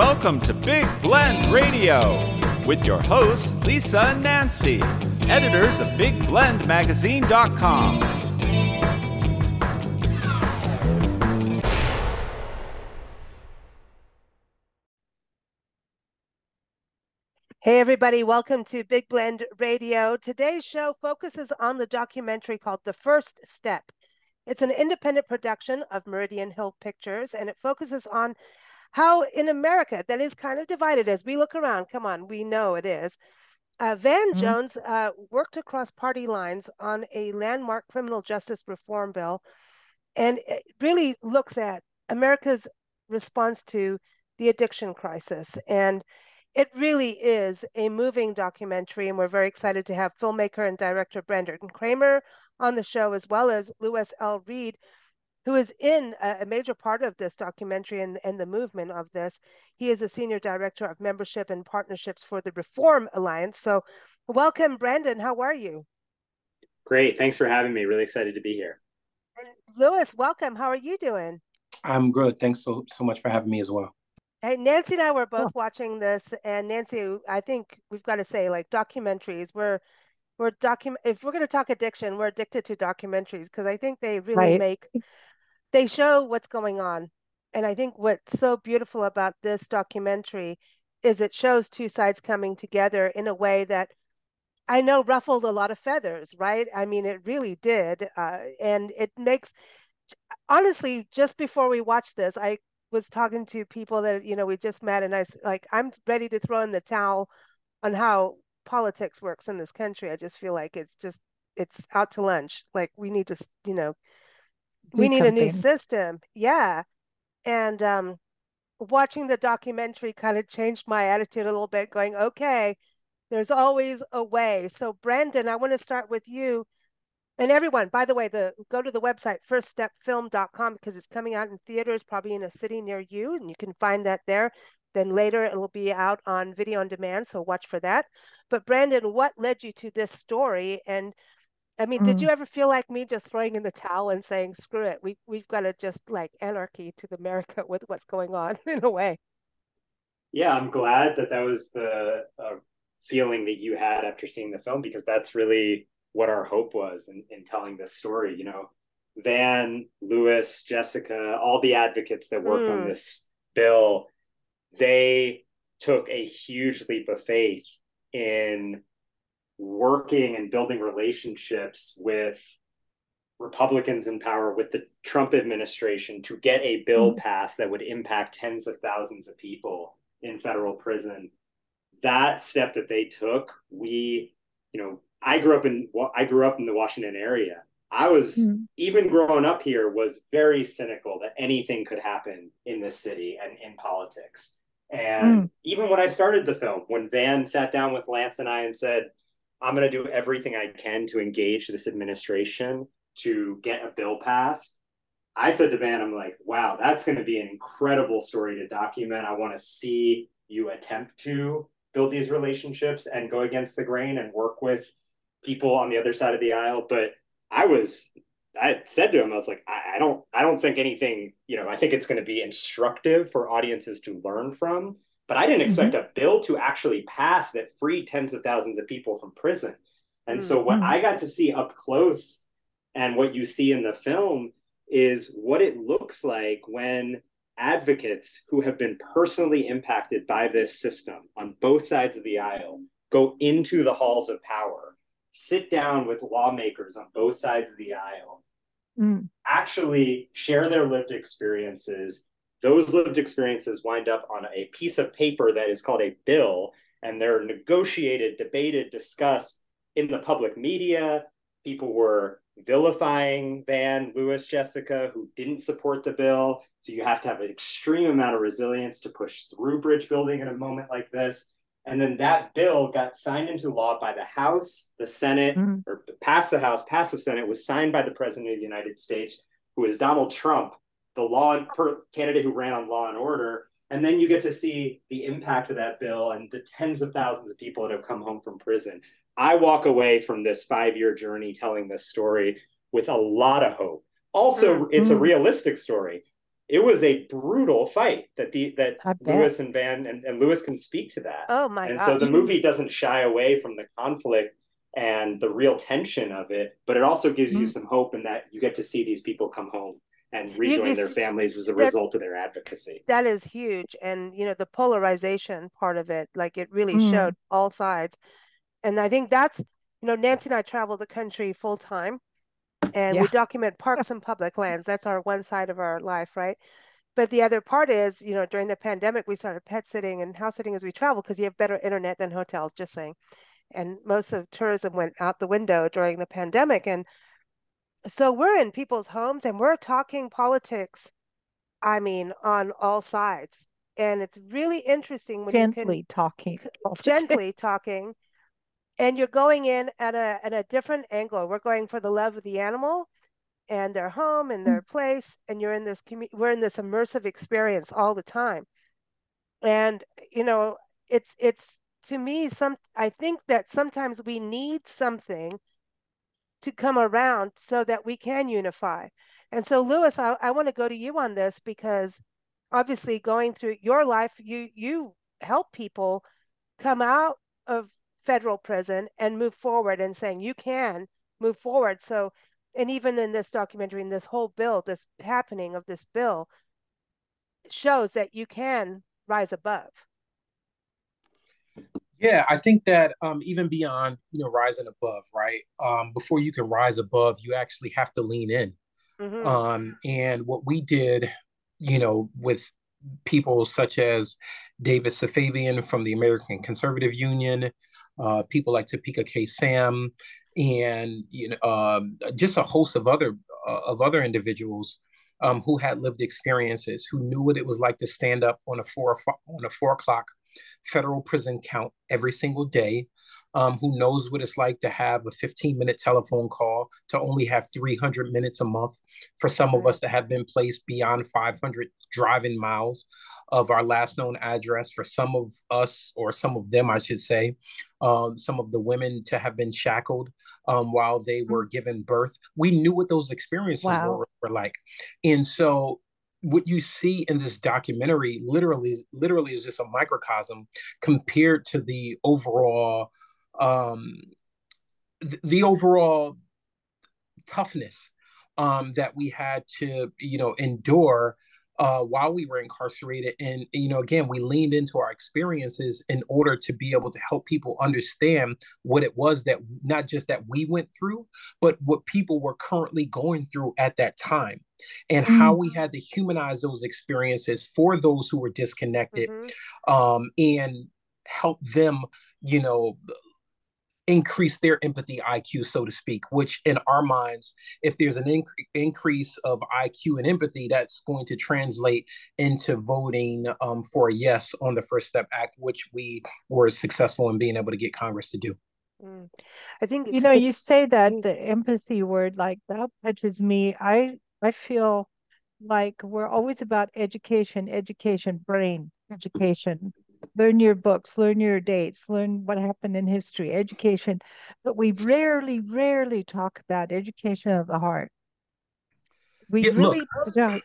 Welcome to Big Blend Radio with your hosts, Lisa and Nancy, editors of BigBlendMagazine.com. Hey, everybody, welcome to Big Blend Radio. Today's show focuses on the documentary called The First Step. It's an independent production of Meridian Hill Pictures, and it focuses on how in America that is kind of divided as we look around. Come on, we know it is. Uh, Van mm-hmm. Jones uh, worked across party lines on a landmark criminal justice reform bill, and it really looks at America's response to the addiction crisis. And it really is a moving documentary, and we're very excited to have filmmaker and director Brandon Kramer on the show, as well as Lewis L. Reed, who is in a, a, major part of this documentary and, and the movement of this. He is a senior director of membership and partnerships for the Reform Alliance. So, welcome, Brandon. How are you? Great. Thanks for having me. Really excited to be here. And Lewis, welcome. How are you doing? I'm good. Thanks so so much for having me as well. Hey, Nancy and I were both oh. watching this, and Nancy, I think we've got to say, like documentaries, we're we're document. If we're going to talk addiction, we're addicted to documentaries because I think they really right. make they show what's going on. And I think what's so beautiful about this documentary is it shows two sides coming together in a way that I know ruffled a lot of feathers, right? I mean, it really did. Uh, and it makes, honestly, just before we watched this, I was talking to people that, you know, we just met, and I like, I'm ready to throw in the towel on how politics works in this country. I just feel like it's just, it's out to lunch. Like, we need to, you know, we need something. a new system. Yeah. And um watching the documentary kind of changed my attitude a little bit going okay there's always a way. So brandon i want to start with you. And everyone by the way the go to the website firststepfilm.com because it's coming out in theaters probably in a city near you and you can find that there. Then later it will be out on video on demand so watch for that. But brandon what led you to this story and I mean, mm. did you ever feel like me just throwing in the towel and saying, screw it, we, we've got to just like anarchy to the America with what's going on in a way? Yeah, I'm glad that that was the uh, feeling that you had after seeing the film because that's really what our hope was in, in telling this story. You know, Van, Lewis, Jessica, all the advocates that work mm. on this bill, they took a huge leap of faith in working and building relationships with Republicans in power, with the Trump administration to get a bill mm-hmm. passed that would impact tens of thousands of people in federal prison. That step that they took, we, you know, I grew up in I grew up in the Washington area. I was mm-hmm. even growing up here was very cynical that anything could happen in this city and in politics. And mm. even when I started the film, when Van sat down with Lance and I and said, I'm going to do everything I can to engage this administration to get a bill passed. I said to Van, I'm like, wow, that's going to be an incredible story to document. I want to see you attempt to build these relationships and go against the grain and work with people on the other side of the aisle. But I was, I said to him, I was like, I, I don't, I don't think anything, you know, I think it's going to be instructive for audiences to learn from but I didn't expect mm-hmm. a bill to actually pass that freed tens of thousands of people from prison. And mm-hmm. so what I got to see up close and what you see in the film is what it looks like when advocates who have been personally impacted by this system on both sides of the aisle go into the halls of power, sit down with lawmakers on both sides of the aisle, mm. actually share their lived experiences, those lived experiences wind up on a piece of paper that is called a bill, and they're negotiated, debated, discussed in the public media. People were vilifying Van, Lewis, Jessica, who didn't support the bill. So you have to have an extreme amount of resilience to push through bridge building in a moment like this. And then that bill got signed into law by the House, the Senate, mm-hmm. or passed the House, passed the Senate, was signed by the President of the United States, who is Donald Trump, the law per, candidate who ran on law and order and then you get to see the impact of that bill and the tens of thousands of people that have come home from prison i walk away from this five year journey telling this story with a lot of hope also mm-hmm. it's a realistic story it was a brutal fight that the that Lewis and Van and, and Lewis can speak to that. Oh my and gosh. so the movie doesn't shy away from the conflict and the real tension of it, but it also gives mm-hmm. you some hope in that you get to see these people come home and rejoin you, their families as a result of their advocacy. That is huge. And you know, the polarization part of it, like it really mm. showed all sides. And I think that's, you know, Nancy and I travel the country full time and yeah. we document parks and public lands. That's our one side of our life, right? But the other part is, you know, during the pandemic, we started pet sitting and house sitting as we travel because you have better internet than hotels, just saying. And most of tourism went out the window during the pandemic. And so we're in people's homes and we're talking politics, I mean, on all sides. And it's really interesting when gently you can talking, gently talking, and you're going in at a at a different angle. We're going for the love of the animal and their home and mm. their place, and you're in this community. We're in this immersive experience all the time, and you know, it's it's to me some. I think that sometimes we need something to come around so that we can unify. And so, Lewis, I, I want to go to you on this because obviously going through your life, you you help people come out of federal prison and move forward and saying you can move forward. So, and even in this documentary, in this whole bill, this happening of this bill shows that you can rise above. Yeah, I think that um, even beyond you know rising above, right? Um, before you can rise above, you actually have to lean in. Mm-hmm. Um, and what we did, you know, with people such as David Safavian from the American Conservative Union, uh, people like Topeka K. Sam, and you know, uh, just a host of other uh, of other individuals um, who had lived experiences, who knew what it was like to stand up on a four on a four o'clock federal prison count every single day, um, who knows what it's like to have a 15 minute telephone call, to only have 300 minutes a month, for some of us that have been placed beyond 500 driving miles of our last known address, for some of us, or some of them, I should say, um, some of the women to have been shackled um, while they were given birth. We knew what those experiences wow. were, were like. And so what you see in this documentary literally literally is just a microcosm compared to the overall um th- the overall toughness um that we had to you know endure uh, while we were incarcerated. And, you know, again, we leaned into our experiences in order to be able to help people understand what it was that not just that we went through, but what people were currently going through at that time and mm-hmm. how we had to humanize those experiences for those who were disconnected mm-hmm. um, and help them, you know, increase their empathy IQ, so to speak, which in our minds, if there's an inc- increase of IQ and empathy, that's going to translate into voting um, for a yes on the First Step Act, which we were successful in being able to get Congress to do. Mm. I think you know you say that the empathy word like that touches me. I I feel like we're always about education, education, brain education, learn your books, learn your dates, learn what happened in history, education. But we rarely, rarely talk about education of the heart. We yeah, really look, don't.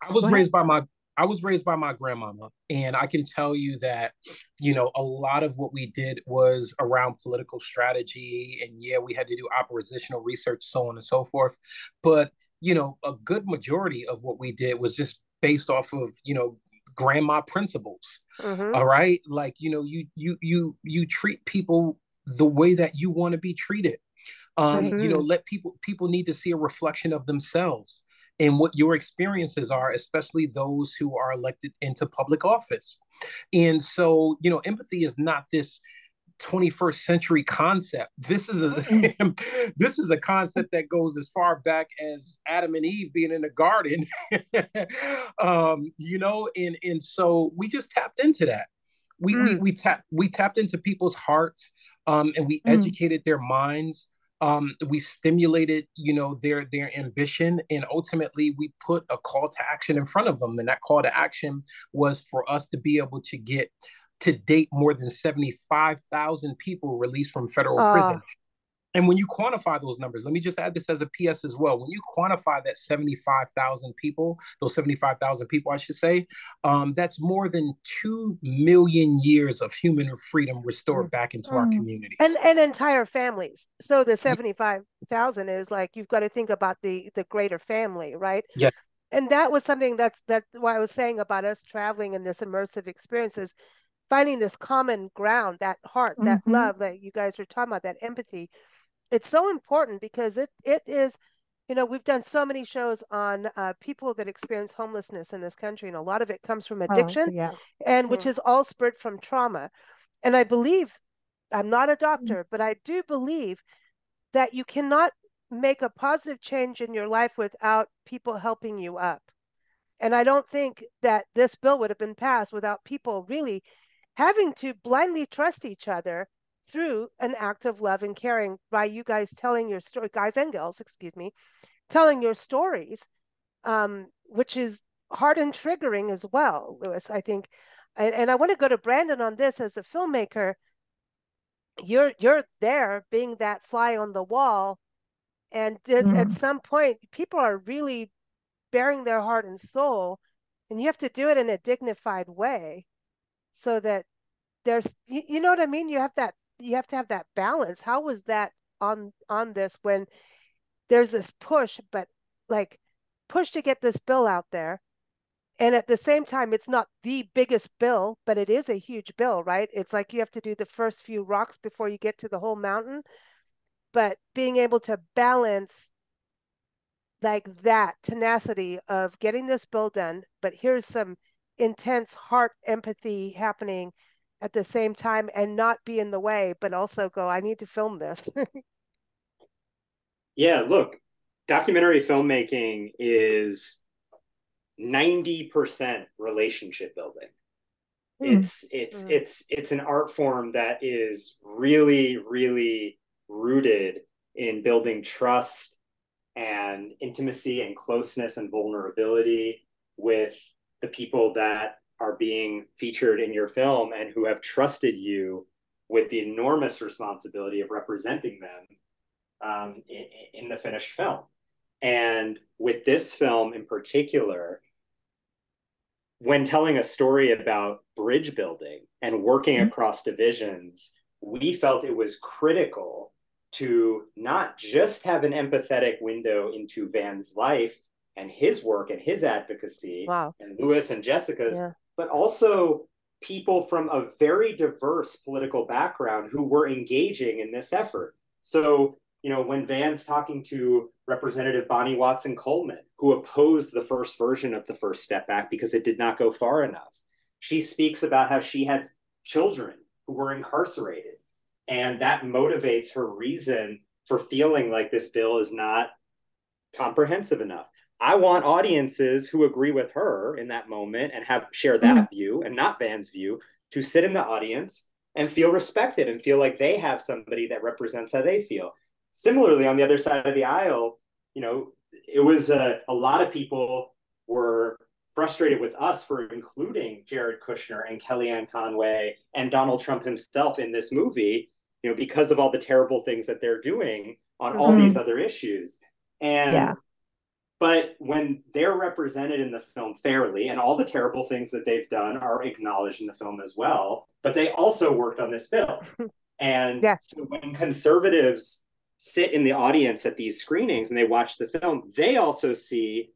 I was raised by my I was raised by my grandmama, and I can tell you that, you know, a lot of what we did was around political strategy, and yeah, we had to do oppositional research, so on and so forth. But you know, a good majority of what we did was just based off of you know grandma principles mm-hmm. all right like you know you you you you treat people the way that you want to be treated um mm-hmm. you know let people people need to see a reflection of themselves and what your experiences are especially those who are elected into public office and so you know empathy is not this 21st century concept. This is a this is a concept that goes as far back as Adam and Eve being in the garden. um, you know, and and so we just tapped into that. We mm. we we tapped we tapped into people's hearts um, and we mm. educated their minds. Um, we stimulated, you know, their their ambition, and ultimately we put a call to action in front of them. And that call to action was for us to be able to get to date more than 75,000 people released from federal uh, prison. And when you quantify those numbers, let me just add this as a PS as well. When you quantify that 75,000 people, those 75,000 people, I should say, um, that's more than 2 million years of human freedom restored back into mm. our communities. And, and entire families. So the 75,000 is like, you've got to think about the, the greater family, right? Yeah. And that was something that's, that's why I was saying about us traveling in this immersive experiences finding this common ground, that heart, that mm-hmm. love that you guys were talking about, that empathy. It's so important because it it is, you know, we've done so many shows on uh, people that experience homelessness in this country, and a lot of it comes from oh, addiction, oh, yeah. and which mm-hmm. is all spurred from trauma. And I believe, I'm not a mm-hmm. doctor, mm-hmm. but I do believe that you cannot make a positive change in your life without people helping you up. And I don't think that this bill would have been passed without people really having to blindly trust each other through an act of love and caring by you guys telling your story, guys and girls, excuse me, telling your stories, um, which is hard and triggering as well, Lewis. I think, and, and I want to go to Brandon on this as a filmmaker. You're you're there being that fly on the wall, and mm-hmm. at some point, people are really bearing their heart and soul, and you have to do it in a dignified way so that there's you, you know what I mean? You have that you have to have that balance. How was that on on this when there's this push, but like push to get this bill out there. And at the same time, it's not the biggest bill, but it is a huge bill, right? It's like you have to do the first few rocks before you get to the whole mountain. But being able to balance like that tenacity of getting this bill done, but here's some intense heart empathy happening at the same time and not be in the way, but also go, I need to film this. yeah, look, documentary filmmaking is 90% relationship building. Mm. It's it's mm. it's it's an art form that is really really rooted in building trust and intimacy and closeness and vulnerability with the people that are being featured in your film and who have trusted you with the enormous responsibility of representing them um, in, in the finished film. And with this film in particular, when telling a story about bridge building and working mm-hmm. across divisions, we felt it was critical to not just have an empathetic window into Van's life and his work and his advocacy wow. and Lewis and Jessica's, yeah. but also people from a very diverse political background who were engaging in this effort. So, you know, when Van's talking to Representative Bonnie Watson Coleman, who opposed the first version of the First Step Act because it did not go far enough, she speaks about how she had children who were incarcerated. And that motivates her reason for feeling like this bill is not comprehensive enough. I want audiences who agree with her in that moment and have share that mm-hmm. view and not Van's view to sit in the audience and feel respected and feel like they have somebody that represents how they feel. Similarly, on the other side of the aisle, you know, it was a, a lot of people were frustrated with us for including Jared Kushner and Kellyanne Conway and Donald Trump himself in this movie, you know, because of all the terrible things that they're doing on mm-hmm. all these other issues. And yeah. But when they're represented in the film fairly, and all the terrible things that they've done are acknowledged in the film as well, but they also worked on this bill. And yeah. so when conservatives sit in the audience at these screenings and they watch the film, they also see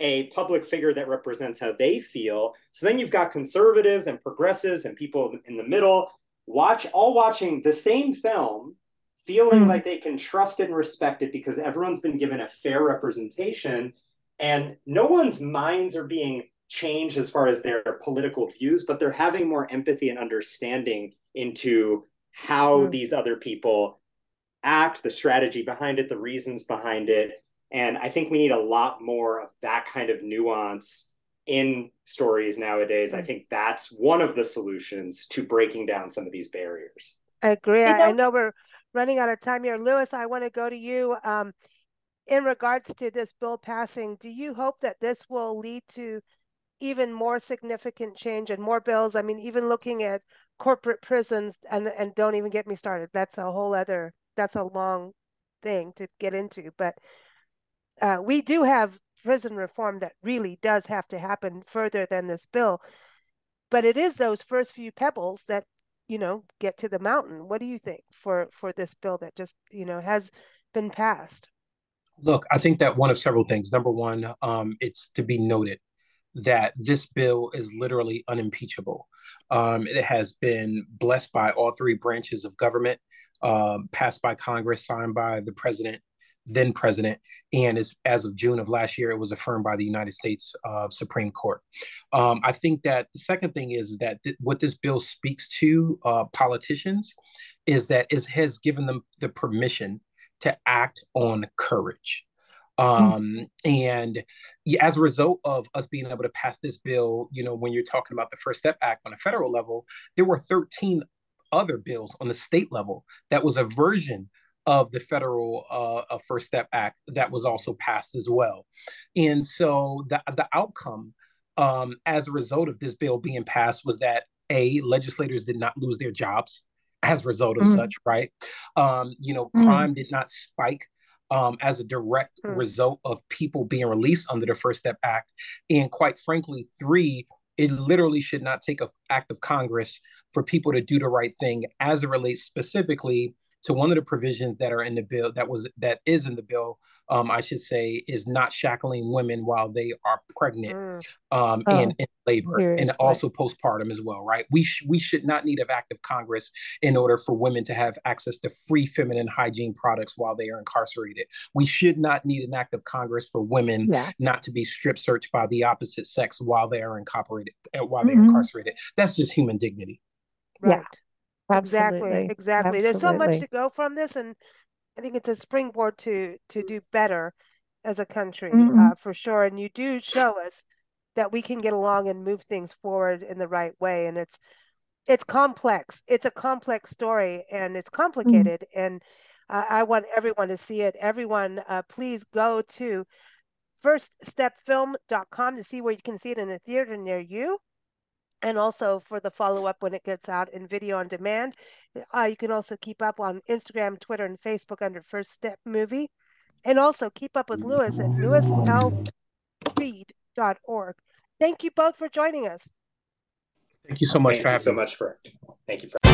a public figure that represents how they feel. So then you've got conservatives and progressives and people in the middle watch all watching the same film feeling mm. like they can trust it and respect it because everyone's been given a fair representation and no one's minds are being changed as far as their political views but they're having more empathy and understanding into how mm. these other people act the strategy behind it the reasons behind it and i think we need a lot more of that kind of nuance in stories nowadays mm. i think that's one of the solutions to breaking down some of these barriers I agree. I, I know we're running out of time here. Lewis, I want to go to you. Um, in regards to this bill passing, do you hope that this will lead to even more significant change and more bills? I mean, even looking at corporate prisons and and don't even get me started. That's a whole other that's a long thing to get into, but uh, we do have prison reform that really does have to happen further than this bill. But it is those first few pebbles that you know get to the mountain. What do you think for for this bill that just you know has been passed? Look, I think that one of several things. Number one, um, it's to be noted that this bill is literally unimpeachable. Um, it has been blessed by all three branches of government, um, passed by Congress, signed by the president, then president, and as, as of June of last year, it was affirmed by the United States uh, Supreme Court. Um, I think that the second thing is that th- what this bill speaks to uh, politicians is that it has given them the permission to act on courage. Um, mm-hmm. And as a result of us being able to pass this bill, you know, when you're talking about the First Step Act on a federal level, there were 13 other bills on the state level that was a version of the federal uh, First Step Act that was also passed as well. And so the, the outcome um, as a result of this bill being passed was that A, legislators did not lose their jobs as a result of mm. such, right? Um, you know, mm. crime did not spike um, as a direct mm. result of people being released under the First Step Act. And quite frankly, three, it literally should not take an act of Congress for people to do the right thing as it relates specifically to one of the provisions that are in the bill that was that is in the bill um, I should say, is not shackling women while they are pregnant mm. um, oh, in, in, labor seriously. and also postpartum as well, right? We sh- we should not need an act of Congress in order for women to have access to free feminine hygiene products while they are incarcerated. We should not need an act of Congress for women yeah. not to be strip searched by the opposite sex while they are incorporated uh, while mm-hmm. they're incarcerated. That's just human dignity. Right. Yeah. Exactly. Exactly. Absolutely. There's so much to go from this, and I think it's a springboard to to do better as a country mm-hmm. uh, for sure. And you do show us that we can get along and move things forward in the right way. And it's it's complex. It's a complex story, and it's mm-hmm. complicated. Mm-hmm. And uh, I want everyone to see it. Everyone, uh, please go to firststepfilm.com to see where you can see it in a theater near you and also for the follow up when it gets out in video on demand. Uh, you can also keep up on Instagram, Twitter, and Facebook under First Step Movie. And also keep up with Lewis at lewislreed.org. Thank you both for joining us. Thank you so much thank for you so much for thank you for